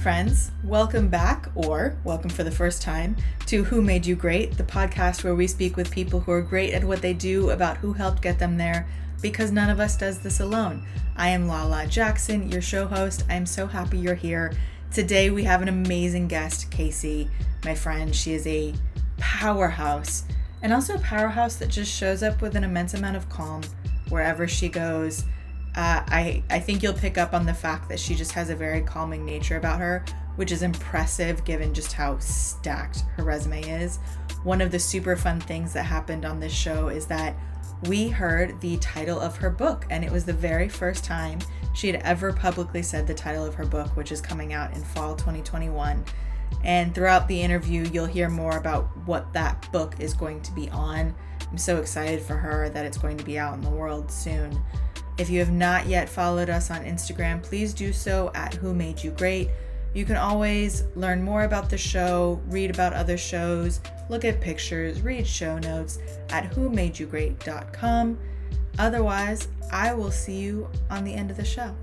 friends. Welcome back, or welcome for the first time, to Who Made You Great, the podcast where we speak with people who are great at what they do about who helped get them there, because none of us does this alone. I am Lala Jackson, your show host. I am so happy you're here. Today we have an amazing guest, Casey, my friend. She is a powerhouse, and also a powerhouse that just shows up with an immense amount of calm wherever she goes. Uh, I, I think you'll pick up on the fact that she just has a very calming nature about her, which is impressive given just how stacked her resume is. One of the super fun things that happened on this show is that we heard the title of her book, and it was the very first time she had ever publicly said the title of her book, which is coming out in fall 2021. And throughout the interview, you'll hear more about what that book is going to be on. I'm so excited for her that it's going to be out in the world soon. If you have not yet followed us on Instagram, please do so at Who Made You Great. You can always learn more about the show, read about other shows, look at pictures, read show notes at whomadeyougreat.com. Otherwise, I will see you on the end of the show.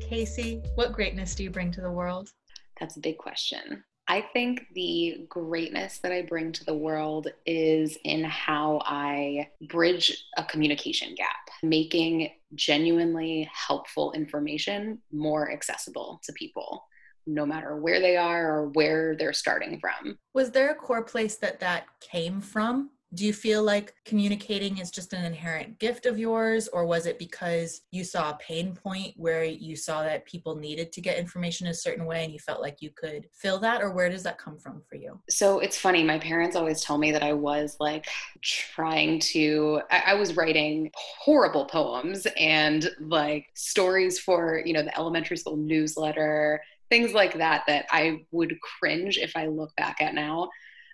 Casey, what greatness do you bring to the world? That's a big question. I think the greatness that I bring to the world is in how I bridge a communication gap, making genuinely helpful information more accessible to people no matter where they are or where they're starting from. Was there a core place that that came from? Do you feel like communicating is just an inherent gift of yours or was it because you saw a pain point where you saw that people needed to get information a certain way and you felt like you could fill that or where does that come from for you? So it's funny my parents always tell me that i was like trying to I, I was writing horrible poems and like stories for you know the elementary school newsletter things like that that i would cringe if i look back at now.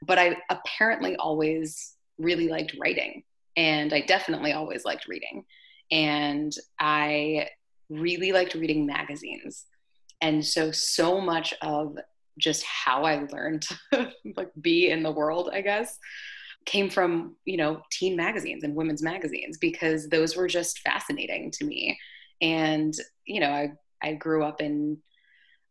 But I apparently always really liked writing and I definitely always liked reading. And I really liked reading magazines. And so, so much of just how I learned to like be in the world, I guess, came from, you know, teen magazines and women's magazines because those were just fascinating to me. And, you know, I, I grew up in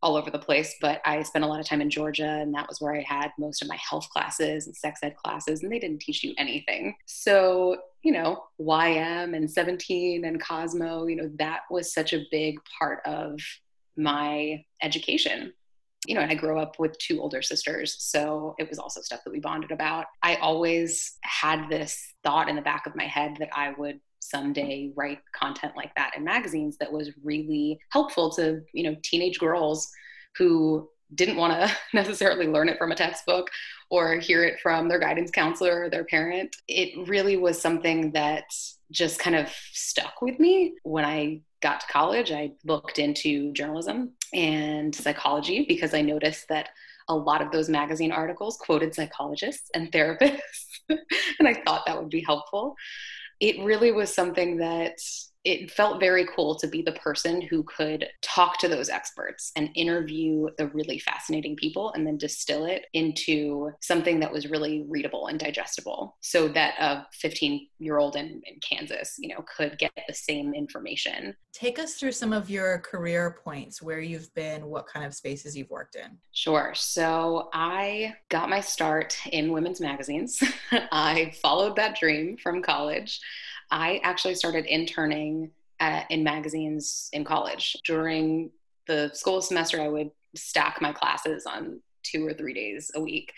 all over the place, but I spent a lot of time in Georgia, and that was where I had most of my health classes and sex ed classes, and they didn't teach you anything. So, you know, YM and 17 and Cosmo, you know, that was such a big part of my education. You know, and I grew up with two older sisters, so it was also stuff that we bonded about. I always had this thought in the back of my head that I would someday write content like that in magazines that was really helpful to you know teenage girls who didn't want to necessarily learn it from a textbook or hear it from their guidance counselor or their parent. It really was something that just kind of stuck with me. When i got to college i looked into journalism and psychology because i noticed that a lot of those magazine articles quoted psychologists and therapists and i thought that would be helpful it really was something that it felt very cool to be the person who could talk to those experts and interview the really fascinating people and then distill it into something that was really readable and digestible so that a 15 year old in, in Kansas, you know, could get the same information. Take us through some of your career points, where you've been, what kind of spaces you've worked in. Sure. So I got my start in women's magazines. I followed that dream from college. I actually started interning at, in magazines in college. During the school semester, I would stack my classes on two or three days a week,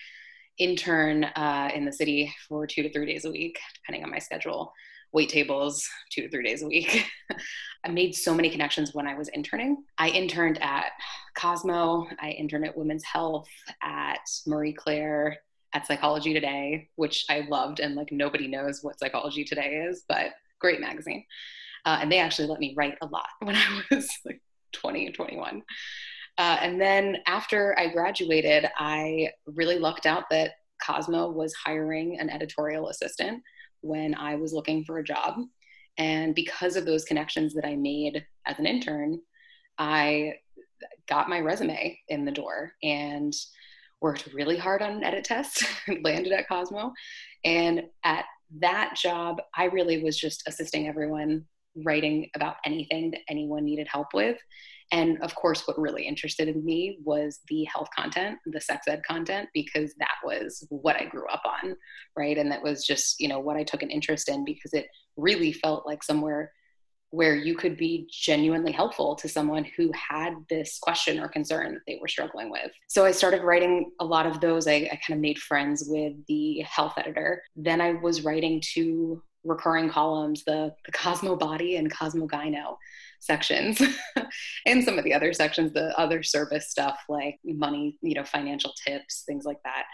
intern uh, in the city for two to three days a week, depending on my schedule, wait tables two to three days a week. I made so many connections when I was interning. I interned at Cosmo, I interned at Women's Health, at Marie Claire, at Psychology Today, which I loved, and like nobody knows what Psychology Today is, but great magazine. Uh, and they actually let me write a lot when I was like 20 and 21. Uh, and then after I graduated, I really lucked out that Cosmo was hiring an editorial assistant when I was looking for a job. And because of those connections that I made as an intern, I got my resume in the door. And worked really hard on an edit test, landed at Cosmo. And at that job, I really was just assisting everyone writing about anything that anyone needed help with. And of course, what really interested in me was the health content, the sex ed content, because that was what I grew up on, right? And that was just, you know, what I took an interest in because it really felt like somewhere where you could be genuinely helpful to someone who had this question or concern that they were struggling with. So I started writing a lot of those. I, I kind of made friends with the health editor. Then I was writing two recurring columns, the, the Cosmo Body and Cosmo Gyno sections, and some of the other sections, the other service stuff like money, you know, financial tips, things like that.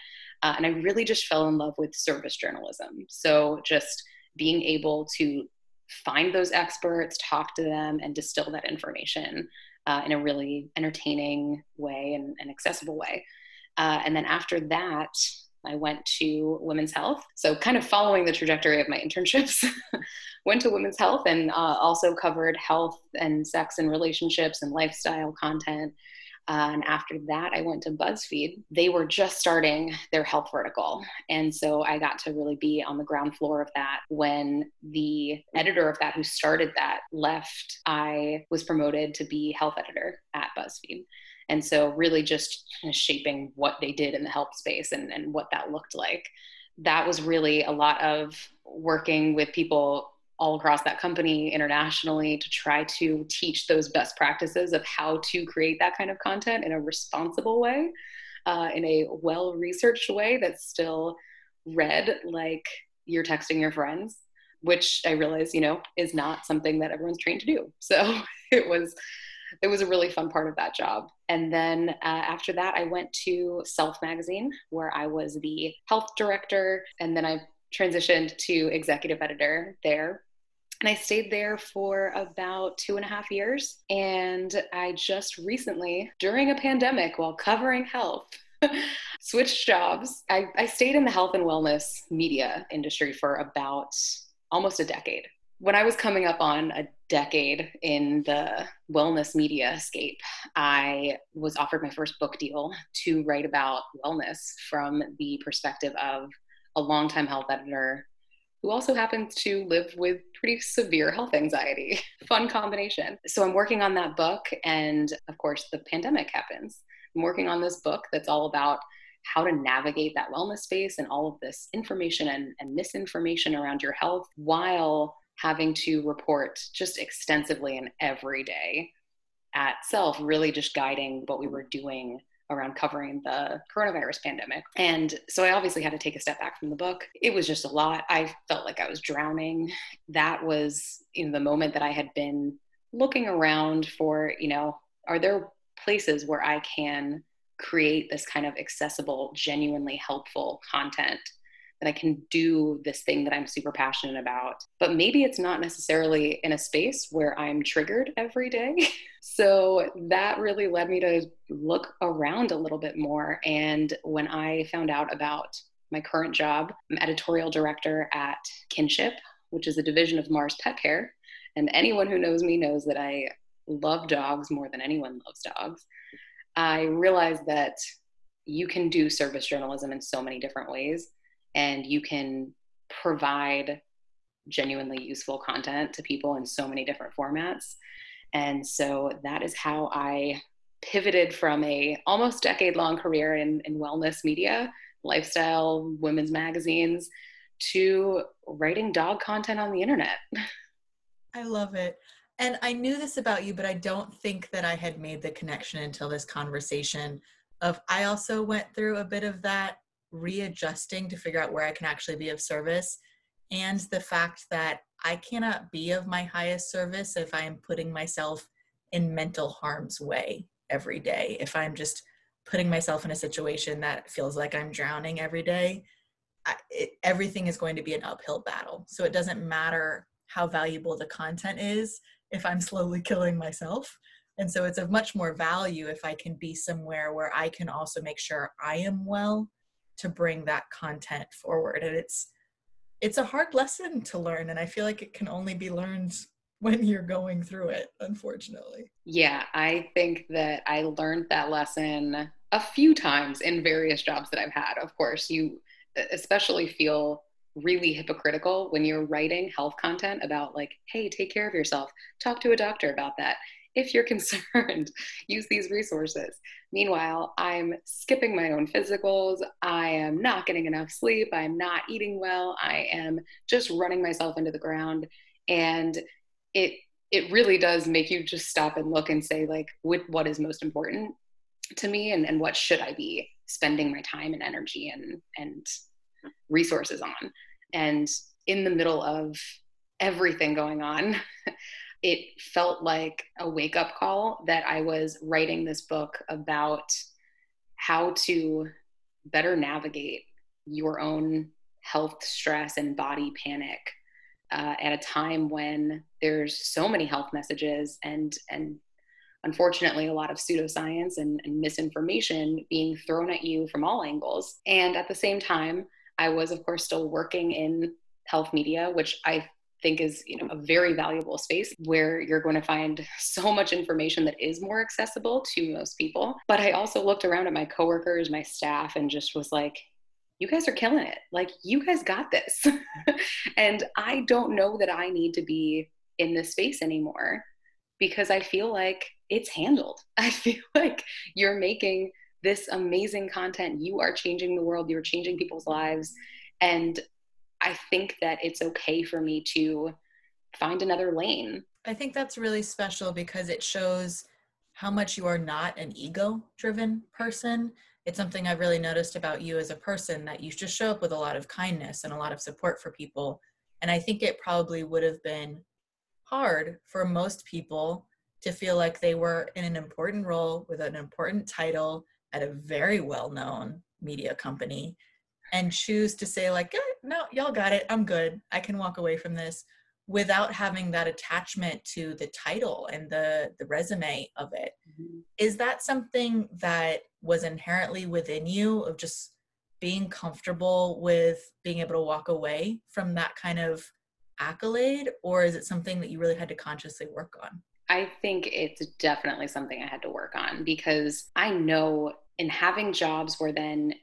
Uh, and I really just fell in love with service journalism. So just being able to find those experts, talk to them, and distill that information uh, in a really entertaining way and, and accessible way. Uh, and then after that, I went to women's health. So, kind of following the trajectory of my internships, went to women's health and uh, also covered health and sex and relationships and lifestyle content. Uh, and after that, I went to BuzzFeed. They were just starting their health vertical. And so I got to really be on the ground floor of that. When the editor of that, who started that, left, I was promoted to be health editor at BuzzFeed. And so, really, just kind of shaping what they did in the health space and, and what that looked like. That was really a lot of working with people all across that company internationally to try to teach those best practices of how to create that kind of content in a responsible way, uh, in a well researched way that's still read like you're texting your friends, which I realize, you know, is not something that everyone's trained to do. So it was. It was a really fun part of that job. And then uh, after that, I went to Self Magazine, where I was the health director. And then I transitioned to executive editor there and I stayed there for about two and a half years. And I just recently, during a pandemic while covering health, switched jobs. I, I stayed in the health and wellness media industry for about almost a decade. When I was coming up on a decade in the wellness media scape, I was offered my first book deal to write about wellness from the perspective of a longtime health editor who also happens to live with pretty severe health anxiety. Fun combination. So I'm working on that book, and of course, the pandemic happens. I'm working on this book that's all about how to navigate that wellness space and all of this information and, and misinformation around your health while having to report just extensively and every day at self, really just guiding what we were doing around covering the coronavirus pandemic. And so I obviously had to take a step back from the book. It was just a lot. I felt like I was drowning. That was in the moment that I had been looking around for, you know, are there places where I can create this kind of accessible, genuinely helpful content that I can do this thing that I'm super passionate about. But maybe it's not necessarily in a space where I'm triggered every day. so that really led me to look around a little bit more. And when I found out about my current job, I'm editorial director at Kinship, which is a division of Mars Pet Care. And anyone who knows me knows that I love dogs more than anyone loves dogs. I realized that you can do service journalism in so many different ways and you can provide genuinely useful content to people in so many different formats. And so that is how i pivoted from a almost decade long career in, in wellness media lifestyle women's magazines to writing dog content on the internet. I love it. And i knew this about you but i don't think that i had made the connection until this conversation of i also went through a bit of that readjusting to figure out where I can actually be of service, and the fact that I cannot be of my highest service if I am putting myself in mental harm's way every day. If I'm just putting myself in a situation that feels like I'm drowning every day, I, it, everything is going to be an uphill battle. So it doesn't matter how valuable the content is if I'm slowly killing myself. And so it's of much more value if I can be somewhere where I can also make sure I am well to bring that content forward. And it's it's a hard lesson to learn and i feel like it can only be learned when you're going through it unfortunately. Yeah i think that i learned that lesson a few times in various jobs that i've had. Of course you especially feel really hypocritical when you're writing health content about like hey take care of yourself. Talk to a doctor about that if you're concerned, use these resources. Meanwhile, I'm skipping my own physicals. I am not getting enough sleep. I'm not eating well. I am just running myself into the ground. And it it really does make you just stop and look and say, like, what is most important to me and, and what should I be spending my time and energy and and resources on. And in the middle of everything going on, it felt like a wake up call that I was writing this book about how to better navigate your own health stress and body panic uh, at a time when there's so many health messages and and unfortunately a lot of pseudoscience and, and misinformation being thrown at you from all angles. And at the same time i was of course still working in health media which i think is you know a very valuable space where you're going to find so much information that is more accessible to most people. But i also looked around at my coworkers my staff and just was like you guys are killing it. Like you guys got this. And i don't know that i need to be in this space anymore because i feel like it's handled. I feel like you're making this amazing content. You are changing the world. You're changing people's lives. And I think that it's okay for me to find another lane. I think that's really special because it shows how much you are not an ego driven person. It's something I've really noticed about you as a person that you just show up with a lot of kindness and a lot of support for people. And I think it probably would have been hard for most people to feel like they were in an important role with an important title at a very well known media company and choose to say like eh, no y'all got it i'm good i can walk away from this without having that attachment to the title and the the resume of it. Mm-hmm. Is that something that was inherently within you of just being comfortable with being able to walk away from that kind of accolade or is it something that you really had to consciously work on i think it's definitely something i had to work on because i know in having jobs where then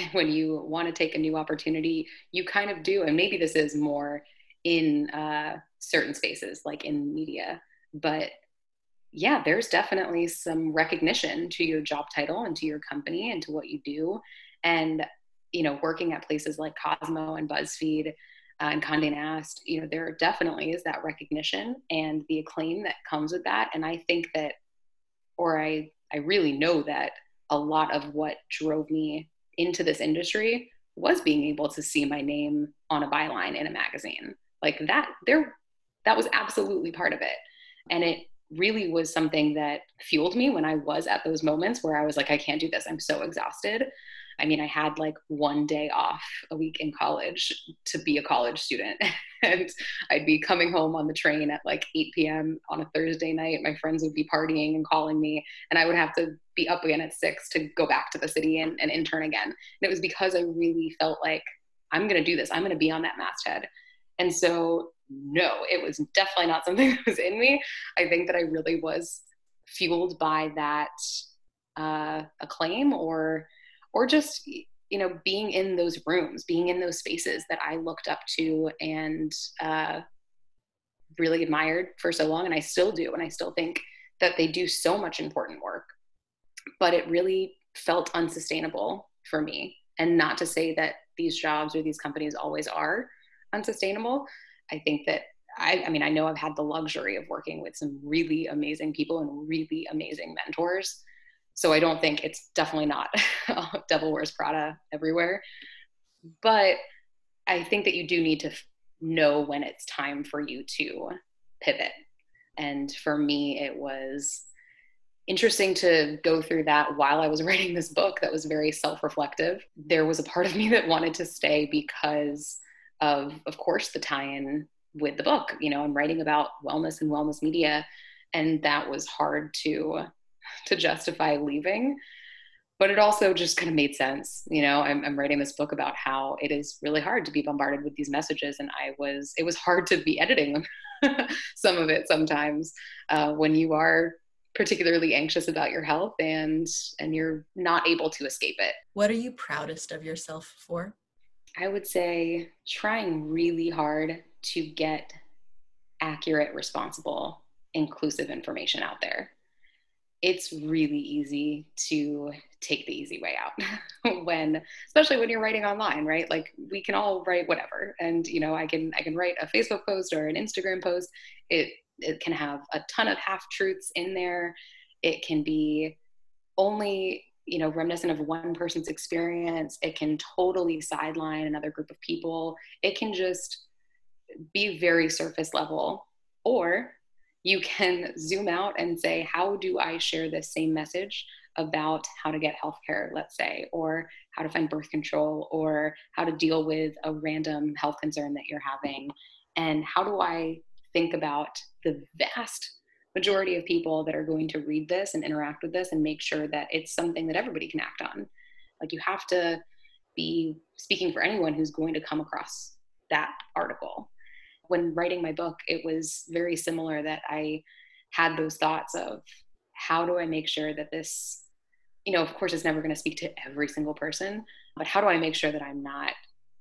when you want to take a new opportunity, you kind of do. And maybe this is more in uh, certain spaces, like in media. But yeah, there's definitely some recognition to your job title and to your company and to what you do. And, you know, working at places like Cosmo and BuzzFeed uh, and Condé Nast, you know, there definitely is that recognition and the acclaim that comes with that. And I think that, or I, I really know that a lot of what drove me into this industry was being able to see my name on a byline in a magazine. Like that there that was absolutely part of it. And it really was something that fueled me when i was at those moments where i was like i can't do this. I'm so exhausted I mean, I had like one day off a week in college to be a college student. and I'd be coming home on the train at like 8 p.m. on a Thursday night. My friends would be partying and calling me, and I would have to be up again at six to go back to the city and, and intern again. And it was because I really felt like I'm going to do this, I'm going to be on that masthead. And so, no, it was definitely not something that was in me. I think that I really was fueled by that uh, acclaim or or just you know being in those rooms being in those spaces that i looked up to and uh, really admired for so long and i still do and i still think that they do so much important work but it really felt unsustainable for me. And not to say that these jobs or these companies always are unsustainable. I think that I, I, mean, I know I've had the luxury of working with some really amazing people and really amazing mentors so I don't think it's definitely not Devil Wears Prada everywhere. But I think that you do need to f- know when it's time for you to pivot. And for me, it was interesting to go through that while I was writing this book that was very self reflective. There was a part of me that wanted to stay because of, of course, the tie in with the book. You know, I'm writing about wellness and wellness media, and that was hard to to justify leaving but it also just kind of made sense you know? I'm, I'm, writing this book about how it is really hard to be bombarded with these messages and i was it was hard to be editing some of it sometimes uh, when you are particularly anxious about your health and and you're not able to escape it. What are you proudest of yourself for? I would say trying really hard to get accurate responsible inclusive information out there. It's really easy to take the easy way out when especially when you're writing online right? Like we can all write whatever. And you know i can i can write a facebook post or an instagram post. It it can have a ton of half truths in there. It can be only you know reminiscent of one person's experience. It can totally sideline another group of people. It can just be very surface level. Or you can zoom out and say how do i share this same message about how to get healthcare let's say or how to find birth control or how to deal with a random health concern that you're having and how do i think about the vast majority of people that are going to read this and interact with this and make sure that it's something that everybody can act on. Like you have to be speaking for anyone who's going to come across that article. When writing my book, it was very similar that I had those thoughts of how do I make sure that this, you know, of course, it's never going to speak to every single person, but how do I make sure that I'm not,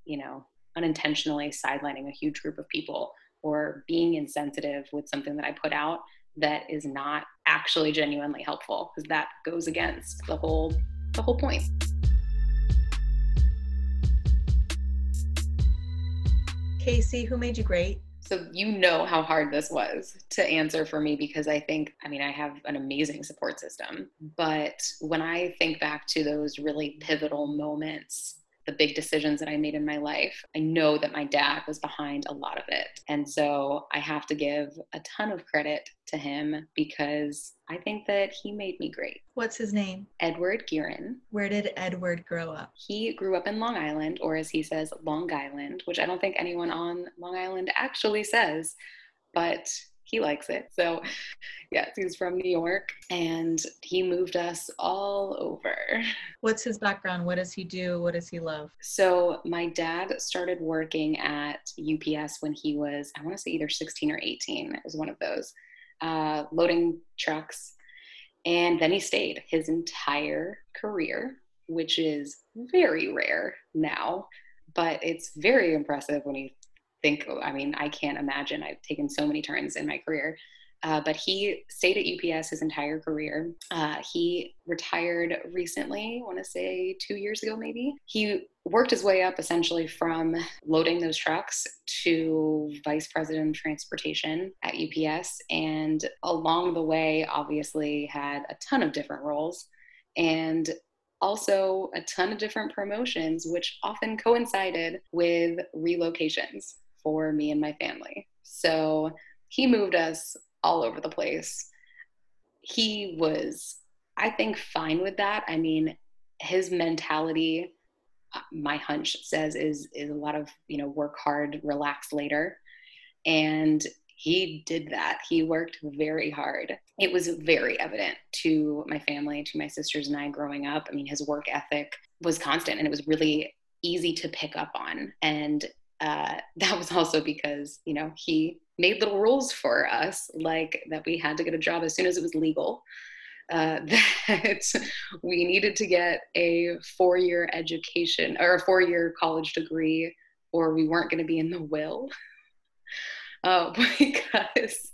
you know, unintentionally sidelining a huge group of people or being insensitive with something that I put out that is not actually genuinely helpful because that goes against the whole the whole point. Casey, who made you great? So you know how hard this was to answer for me because I think I mean I have an amazing support system, but when I think back to those really pivotal moments the big decisions that I made in my life, I know that my dad was behind a lot of it. And so I have to give a ton of credit to him because I think that he made me great. What's his name? Edward Gueren. Where did Edward grow up? He grew up in Long Island, or as he says, Long Island, which I don't think anyone on Long Island actually says, but he likes it. So, yes, he's from New York and he moved us all over. What's his background? What does he do? What does he love? So, my dad started working at UPS when he was, I want to say either 16 or 18. It was one of those, uh, loading trucks. And then he stayed his entire career, which is very rare now, but it's very impressive when you think, I mean, I can't imagine. I've taken so many turns in my career. Uh, but he stayed at UPS his entire career. Uh, he retired recently, I want to say two years ago, maybe. He worked his way up essentially from loading those trucks to vice president of transportation at UPS. And along the way, obviously, had a ton of different roles and also a ton of different promotions, which often coincided with relocations for me and my family. So he moved us all over the place. He was, I think, fine with that. I mean, his mentality, my hunch says, is is a lot of you know work hard, relax later, and he did that. He worked very hard. It was very evident to my family, to my sisters and I growing up. I mean, his work ethic was constant, and it was really easy to pick up on. And uh, that was also because you know he made little rules for us like that we had to get a job as soon as it was legal uh, that we needed to get a four-year education or a four-year college degree or we weren't going to be in the will. Uh, because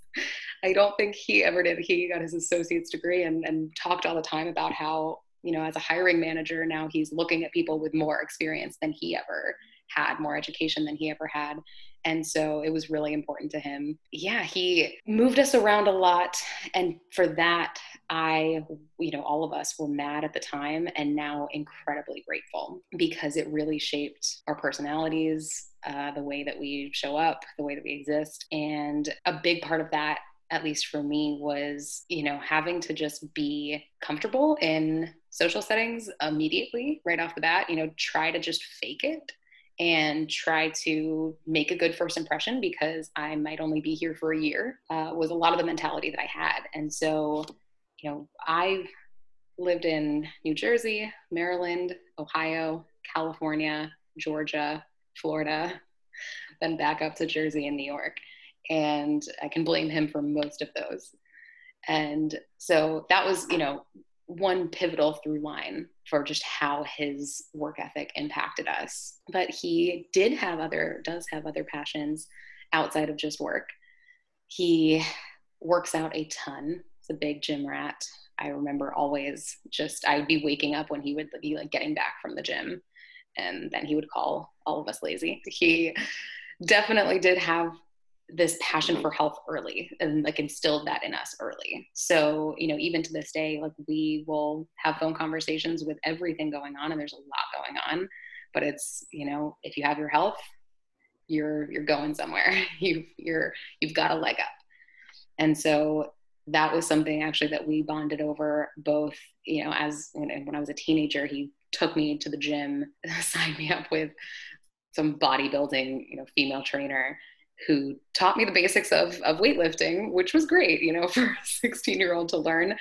i don't think he ever did. He got his associate's degree and, and talked all the time about how you know as a hiring manager now he's looking at people with more experience than he ever had more education than he ever had. And so it was really important to him. Yeah, he moved us around a lot. And for that, I, you know, all of us were mad at the time and now incredibly grateful because it really shaped our personalities, uh, the way that we show up, the way that we exist. And a big part of that at least for me was you know having to just be comfortable in social settings immediately right off the bat you know try to just fake it and try to make a good first impression because I might only be here for a year uh, was a lot of the mentality that I had. And so, you know, I've lived in New Jersey, Maryland, Ohio, California, Georgia, Florida, then back up to Jersey and New York. And I can blame him for most of those. And so that was, you know, one pivotal through line for just how his work ethic impacted us. But he did have other, does have other passions outside of just work. He works out a ton. He's a big gym rat. I remember always just I would be waking up when he would be like getting back from the gym and then he would call all of us lazy. He definitely did have this passion for health early and like instilled that in us early. So, you know, even to this day, like we will have phone conversations with everything going on and there's a lot going on, but it's, you know, if you have your health, you're you're going somewhere. You you're you've got a leg up. And so that was something actually that we bonded over both, you know, as when, when I was a teenager, he took me to the gym, signed me up with some bodybuilding, you know, female trainer who taught me the basics of, of weightlifting, which was great, you know, for a 16 year old to learn.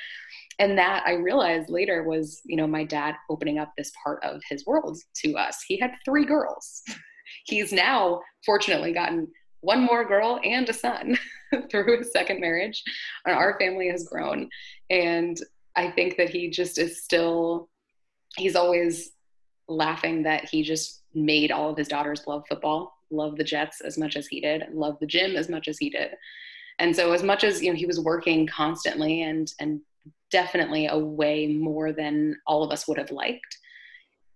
And that I realized later was, you know, my dad opening up this part of his world to us. He had three girls. He's now fortunately gotten one more girl and a son through his second marriage. And our family has grown. And I think that he just is still, he's always laughing that he just made all of his daughters love football love the Jets as much as he did, love the gym as much as he did. And so as much as you know he was working constantly and and definitely away more than all of us would have liked,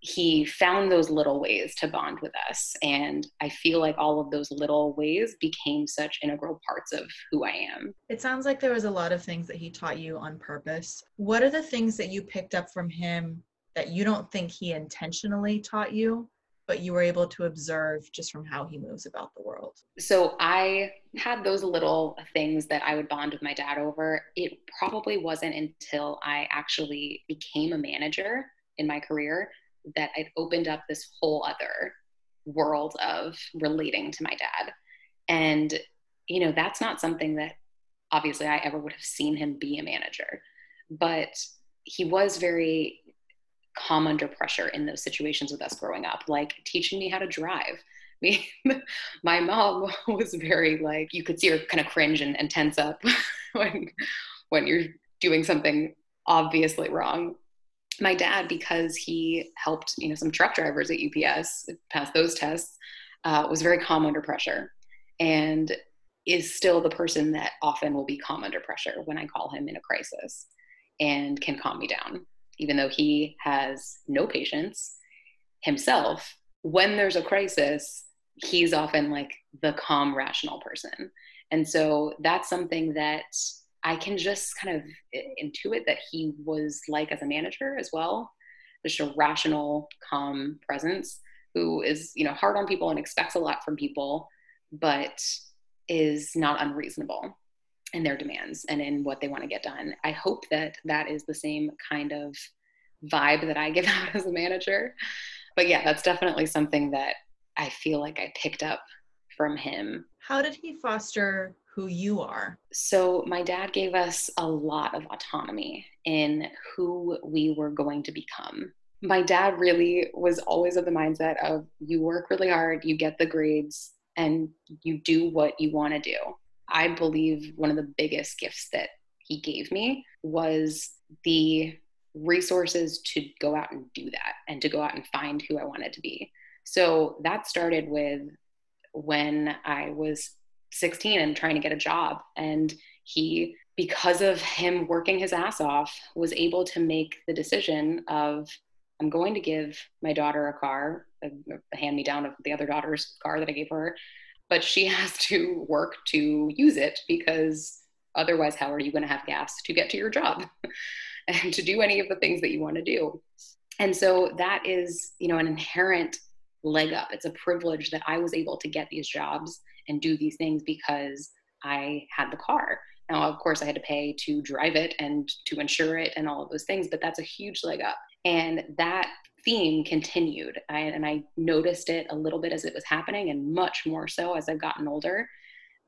he found those little ways to bond with us. And I feel like all of those little ways became such integral parts of who I am. It sounds like there was a lot of things that he taught you on purpose. What are the things that you picked up from him that you don't think he intentionally taught you but you were able to observe just from how he moves about the world. So I had those little things that I would bond with my dad over. It probably wasn't until I actually became a manager in my career that it opened up this whole other world of relating to my dad. And, you know, that's not something that obviously I ever would have seen him be a manager. But he was very calm under pressure in those situations with us growing up, like teaching me how to drive. Me, my mom was very like you could see her kind of cringe and, and tense up when when you're doing something obviously wrong. My dad, because he helped you know some truck drivers at UPS pass those tests, uh, was very calm under pressure, and is still the person that often will be calm under pressure when I call him in a crisis, and can calm me down even though he has no patience himself, when there's a crisis, he's often like the calm, rational person. And so that's something that I can just kind of intuit that he was like as a manager as well. Just a rational, calm presence who is, you know, hard on people and expects a lot from people, but is not unreasonable in their demands and in what they want to get done. I hope that that is the same kind of vibe that I give out as a manager. But yeah, that's definitely something that I feel like I picked up from him. How did he foster who you are? So, my dad gave us a lot of autonomy in who we were going to become. My dad really was always of the mindset of you work really hard, you get the grades, and you do what you want to do. I believe one of the biggest gifts that he gave me was the resources to go out and do that and to go out and find who I wanted to be. So that started with when I was 16 and trying to get a job. And he, because of him working his ass off, was able to make the decision of, I'm going to give my daughter a car, a, a hand me down of the other daughter's car that I gave her, but she has to work to use it because otherwise, how are you going to have gas to get to your job? and to do any of the things that you want to do. And so that is, you know, an inherent leg up. It's a privilege that I was able to get these jobs and do these things because I had the car. Now, of course, I had to pay to drive it and to insure it and all of those things, but that's a huge leg up. And that theme continued. I, and I noticed it a little bit as it was happening, and much more so as I've gotten older.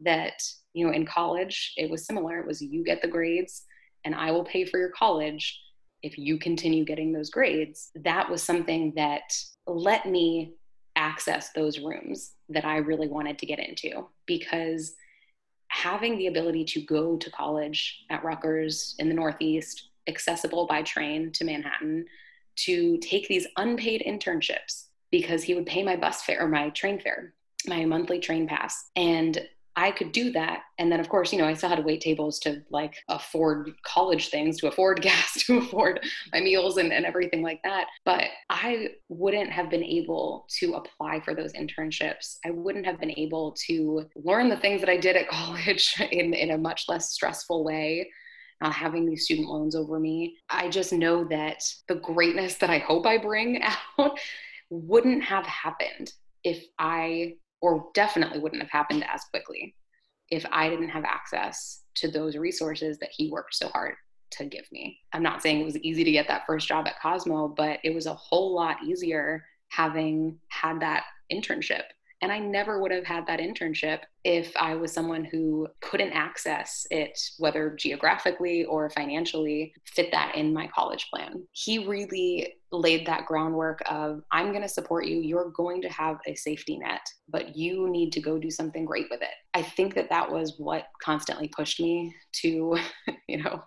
That, you know, in college, it was similar. It was you get the grades, and I will pay for your college if you continue getting those grades. That was something that let me access those rooms that I really wanted to get into because having the ability to go to college at Rutgers in the Northeast, accessible by train to Manhattan, to take these unpaid internships because he would pay my bus fare or my train fare, my monthly train pass. And I could do that. And then, of course, you know, I still had to wait tables to like afford college things, to afford gas, to afford my meals and, and everything like that. But I wouldn't have been able to apply for those internships. I wouldn't have been able to learn the things that I did at college in, in a much less stressful way not having these student loans over me. I just know that the greatness that I hope I bring out wouldn't have happened if I or definitely wouldn't have happened as quickly if I didn't have access to those resources that he worked so hard to give me. I'm not saying it was easy to get that first job at Cosmo, but it was a whole lot easier having had that internship and I never would have had that internship if I was someone who couldn't access it, whether geographically or financially, fit that in my college plan. He really laid that groundwork of I'm going to support you. You're going to have a safety net, but you need to go do something great with it. I think that that was what constantly pushed me to, you know,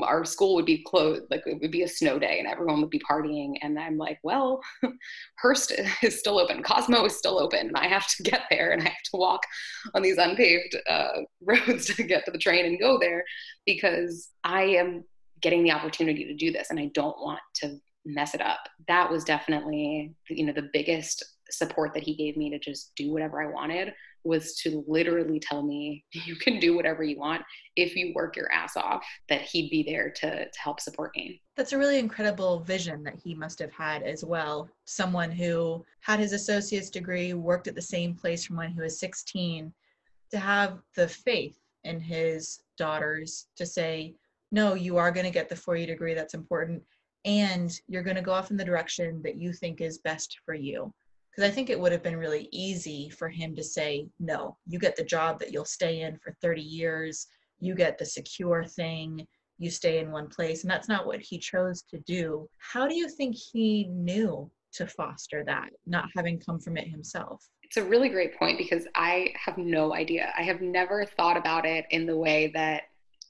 our school would be closed, like it would be a snow day and everyone would be partying. And I'm like, well, Hearst is still open, Cosmo is still open, and I have to get there and I have to walk on these unpaved uh, roads to get to the train and go there because I am getting the opportunity to do this and I don't want to mess it up. That was definitely, you know, the biggest support that he gave me to just do whatever I wanted was to literally tell me you can do whatever you want if you work your ass off that he'd be there to, to help support me. That's a really incredible vision that he must have had as well. Someone who had his associate's degree worked at the same place from when he was 16 to have the faith in his daughters to say no you are going to get the four-year degree that's important and you're going to go off in the direction that you think is best for you because I think it would have been really easy for him to say, no, you get the job that you'll stay in for 30 years, you get the secure thing, you stay in one place. And that's not what he chose to do. How do you think he knew to foster that, not having come from it himself? It's a really great point because I have no idea. I have never thought about it in the way that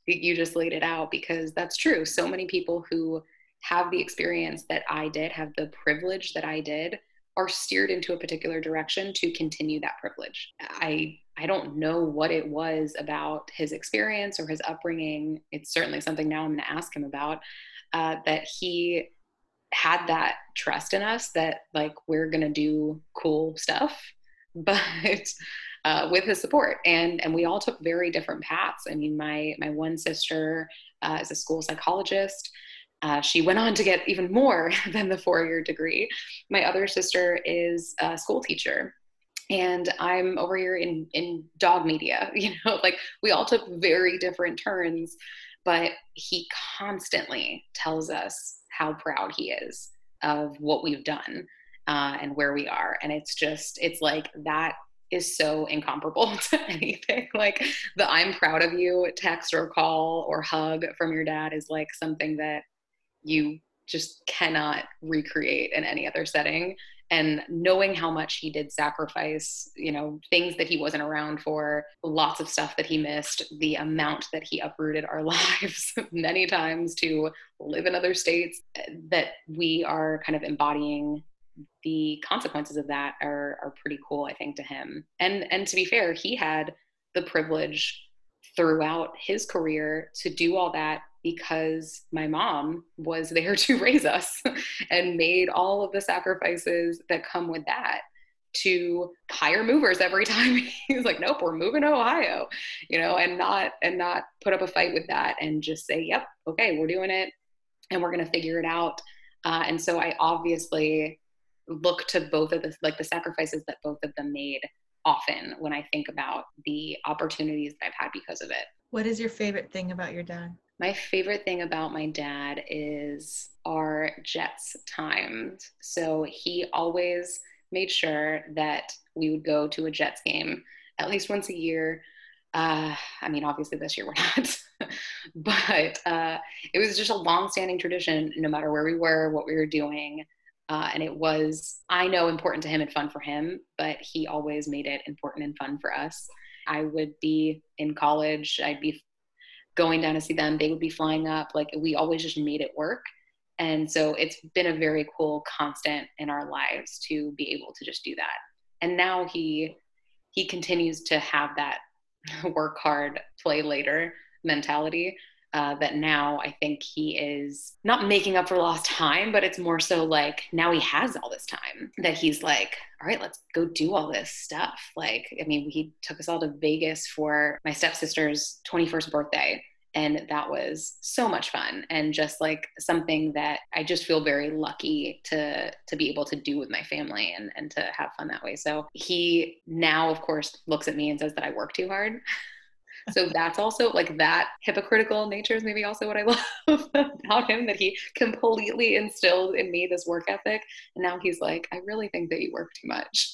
you just laid it out because that's true. So many people who have the experience that I did, have the privilege that I did, are steered into a particular direction to continue that privilege. I I don't know what it was about his experience or his upbringing. It's certainly something now I'm going to ask him about uh, that he had that trust in us that like we're going to do cool stuff, but uh, with his support and and we all took very different paths. I mean, my my one sister uh, is a school psychologist. Uh, she went on to get even more than the four year degree. My other sister is a school teacher. And I'm over here in, in dog media, you know, like we all took very different turns, but he constantly tells us how proud he is of what we've done uh, and where we are. And it's just, it's like that is so incomparable to anything. Like the I'm proud of you text or call or hug from your dad is like something that you just cannot recreate in any other setting. And knowing how much he did sacrifice you know things that he wasn't around for lots of stuff that he missed the amount that he uprooted our lives many times to live in other states that we are kind of embodying the consequences of that are, are pretty cool i think to him. And and to be fair he had the privilege throughout his career to do all that because my mom was there to raise us and made all of the sacrifices that come with that to hire movers every time. He's like nope we're moving to ohio you know and not and not put up a fight with that and just say yep okay we're doing it and we're going to figure it out. Uh, and so i obviously look to both of the like the sacrifices that both of them made often when i think about the opportunities that i've had because of it. What is your favorite thing about your dad my favorite thing about my dad is our Jets times. So he always made sure that we would go to a Jets game at least once a year. Uh, I mean, obviously this year we're not, but uh, it was just a long-standing tradition. No matter where we were, what we were doing, uh, and it was, I know, important to him and fun for him, but he always made it important and fun for us. I would be in college. I'd be going down to see them. They would be flying up. Like we always just made it work. And so it's been a very cool constant in our lives to be able to just do that. And now he he continues to have that work hard, play later mentality. Uh, that now I think he is not making up for lost time, but it's more so like now he has all this time that he's like, all right, let's go do all this stuff. Like, I mean, he took us all to Vegas for my stepsister's 21st birthday and that was so much fun and just like something that i just feel very lucky to to be able to do with my family and and to have fun that way so he now of course looks at me and says that i work too hard so that's also like that hypocritical nature is maybe also what i love about him that he completely instilled in me this work ethic. And now he's like i really think that you work too much.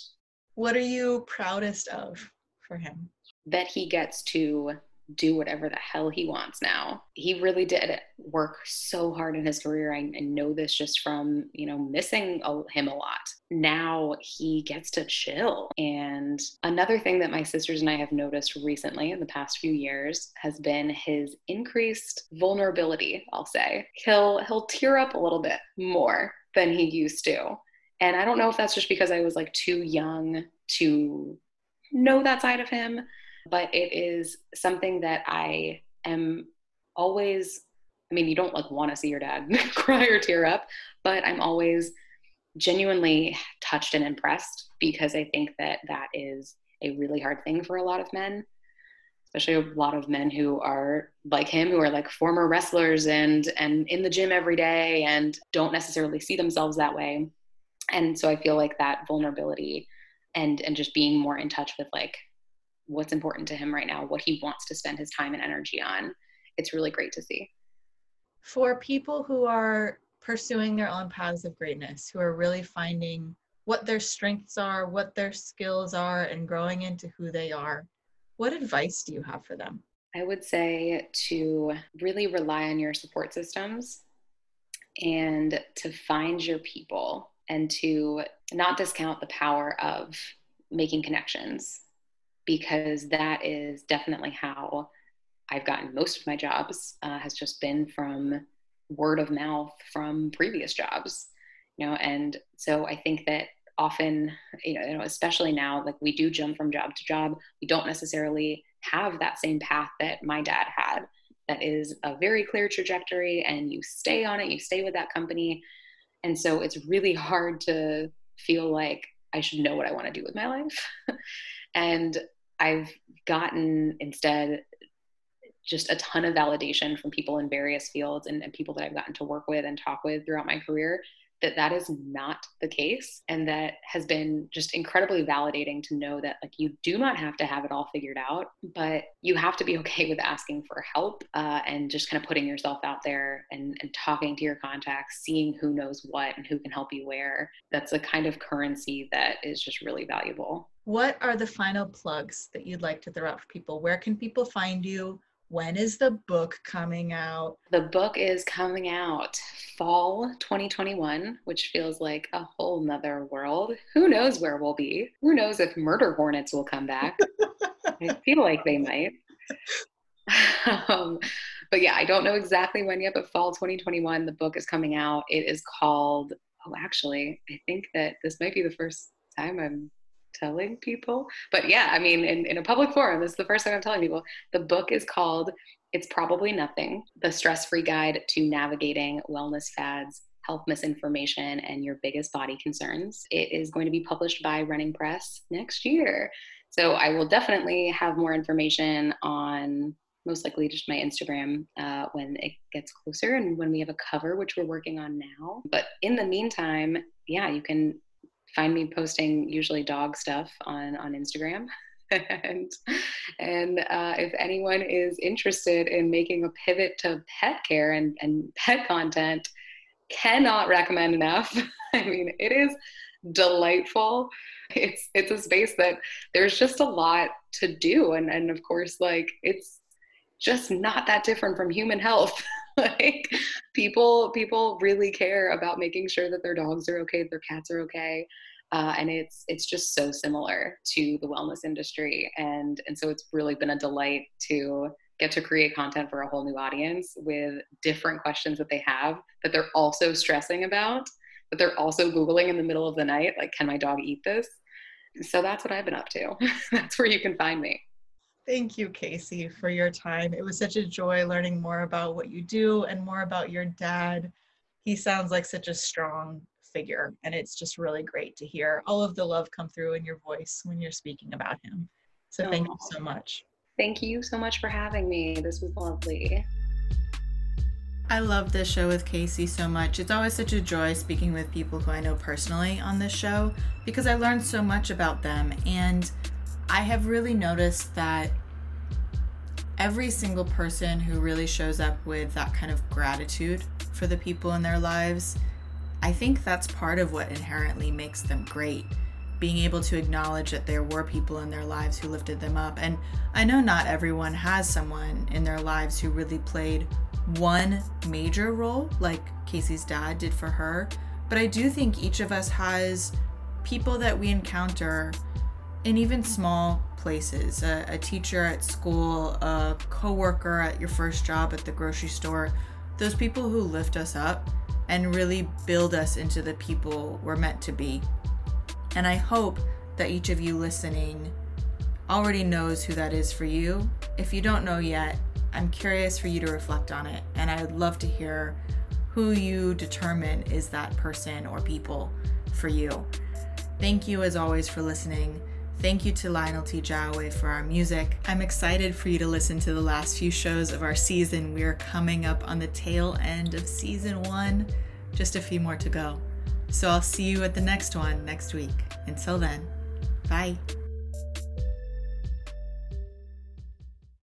What are you proudest of for him? That he gets to do whatever the hell he wants now. He really did work so hard in his career. I, I know this just from, you know, missing a, him a lot. Now he gets to chill. And another thing that my sisters and I have noticed recently in the past few years has been his increased vulnerability, I'll say. He'll he'll tear up a little bit more than he used to. And I don't know if that's just because I was like too young to know that side of him but it is something that I am always I mean, you don't like want to see your dad cry or tear up, but I'm always genuinely touched and impressed because I think that that is a really hard thing for a lot of men, especially a lot of men who are like him, who are like former wrestlers and and in the gym every day and don't necessarily see themselves that way. And so I feel like that vulnerability and and just being more in touch with like what's important to him right now, what he wants to spend his time and energy on. It's really great to see. For people who are pursuing their own paths of greatness, who are really finding what their strengths are, what their skills are, and growing into who they are, what advice do you have for them? I would say to really rely on your support systems and to find your people and to not discount the power of making connections because that is definitely how I've gotten most of my jobs uh, has just been from word of mouth from previous jobs, you know, and so I think that often, you know, especially now, like we do jump from job to job, we don't necessarily have that same path that my dad had. That is a very clear trajectory, and you stay on it, you stay with that company. And so it's really hard to feel like I should know what I want to do with my life. and I've gotten instead just a ton of validation from people in various fields and, and, people that I've gotten to work with and talk with throughout my career that that is not the case and that has been just incredibly validating to know that like you do not have to have it all figured out but you have to be okay with asking for help uh, and just kind of putting yourself out there and, and talking to your contacts seeing who knows what and who can help you where. That's a kind of currency that is just really valuable. What are the final plugs that you'd like to throw out for people? Where can people find you when is the book coming out? The book is coming out fall 2021, which feels like a whole nother world. Who knows where we'll be? Who knows if murder hornets will come back? I feel like they might. um, but yeah, I don't know exactly when yet, but fall 2021, the book is coming out. It is called, oh, actually, I think that this might be the first time I'm telling people. But yeah, I mean, in, in a public forum, this is the first time I'm telling people. The book is called It's Probably Nothing The Stress Free Guide to Navigating Wellness Fads, Health Misinformation, and Your Biggest Body Concerns. It is going to be published by Running Press next year. So I will definitely have more information on most likely just my Instagram uh, when it gets closer and when we have a cover, which we're working on now. But in the meantime, yeah, you can find me posting usually dog stuff on on Instagram. and and uh, if anyone is interested in making a pivot to pet care and, and pet content, cannot recommend enough. I mean, it is delightful. It's it's a space that there's just a lot to do, and and of course, like it's just not that different from human health. like people people really care about making sure that their dogs are okay, their cats are okay. Uh, and it's it's just so similar to the wellness industry and and so it's really been a delight to get to create content for a whole new audience with different questions that they have that they're also stressing about that they're also googling in the middle of the night like can my dog eat this so that's what i've been up to that's where you can find me Thank you, Casey, for your time. It was such a joy learning more about what you do and more about your dad. He sounds like such a strong figure, and it's just really great to hear all of the love come through in your voice when you're speaking about him. So, thank you so much. Thank you so much for having me. This was lovely. I love this show with Casey so much. It's always such a joy speaking with people who I know personally on this show because I learned so much about them. And I have really noticed that every single person who really shows up with that kind of gratitude for the people in their lives, I think that's part of what inherently makes them great. Being able to acknowledge that there were people in their lives who lifted them up. And I know not everyone has someone in their lives who really played one major role like Casey's dad did for her, but I do think each of us has people that we encounter in even small places a, a, teacher at school, a coworker at your first job at the grocery store those people who lift us up and really build us into the people we're meant to be. And I hope that each of you listening already knows who that is for you. If you don't know yet, I'm curious for you to reflect on it, and I'd love to hear who you determine is that person or people for you. Thank you, as always, for listening. Thank you to Lionel T. Jowaway for our music. I'm excited for you to listen to the last few shows of our season. We are coming up on the tail end of season one, just a few more to go. So I'll see you at the next one next week. Until then, bye.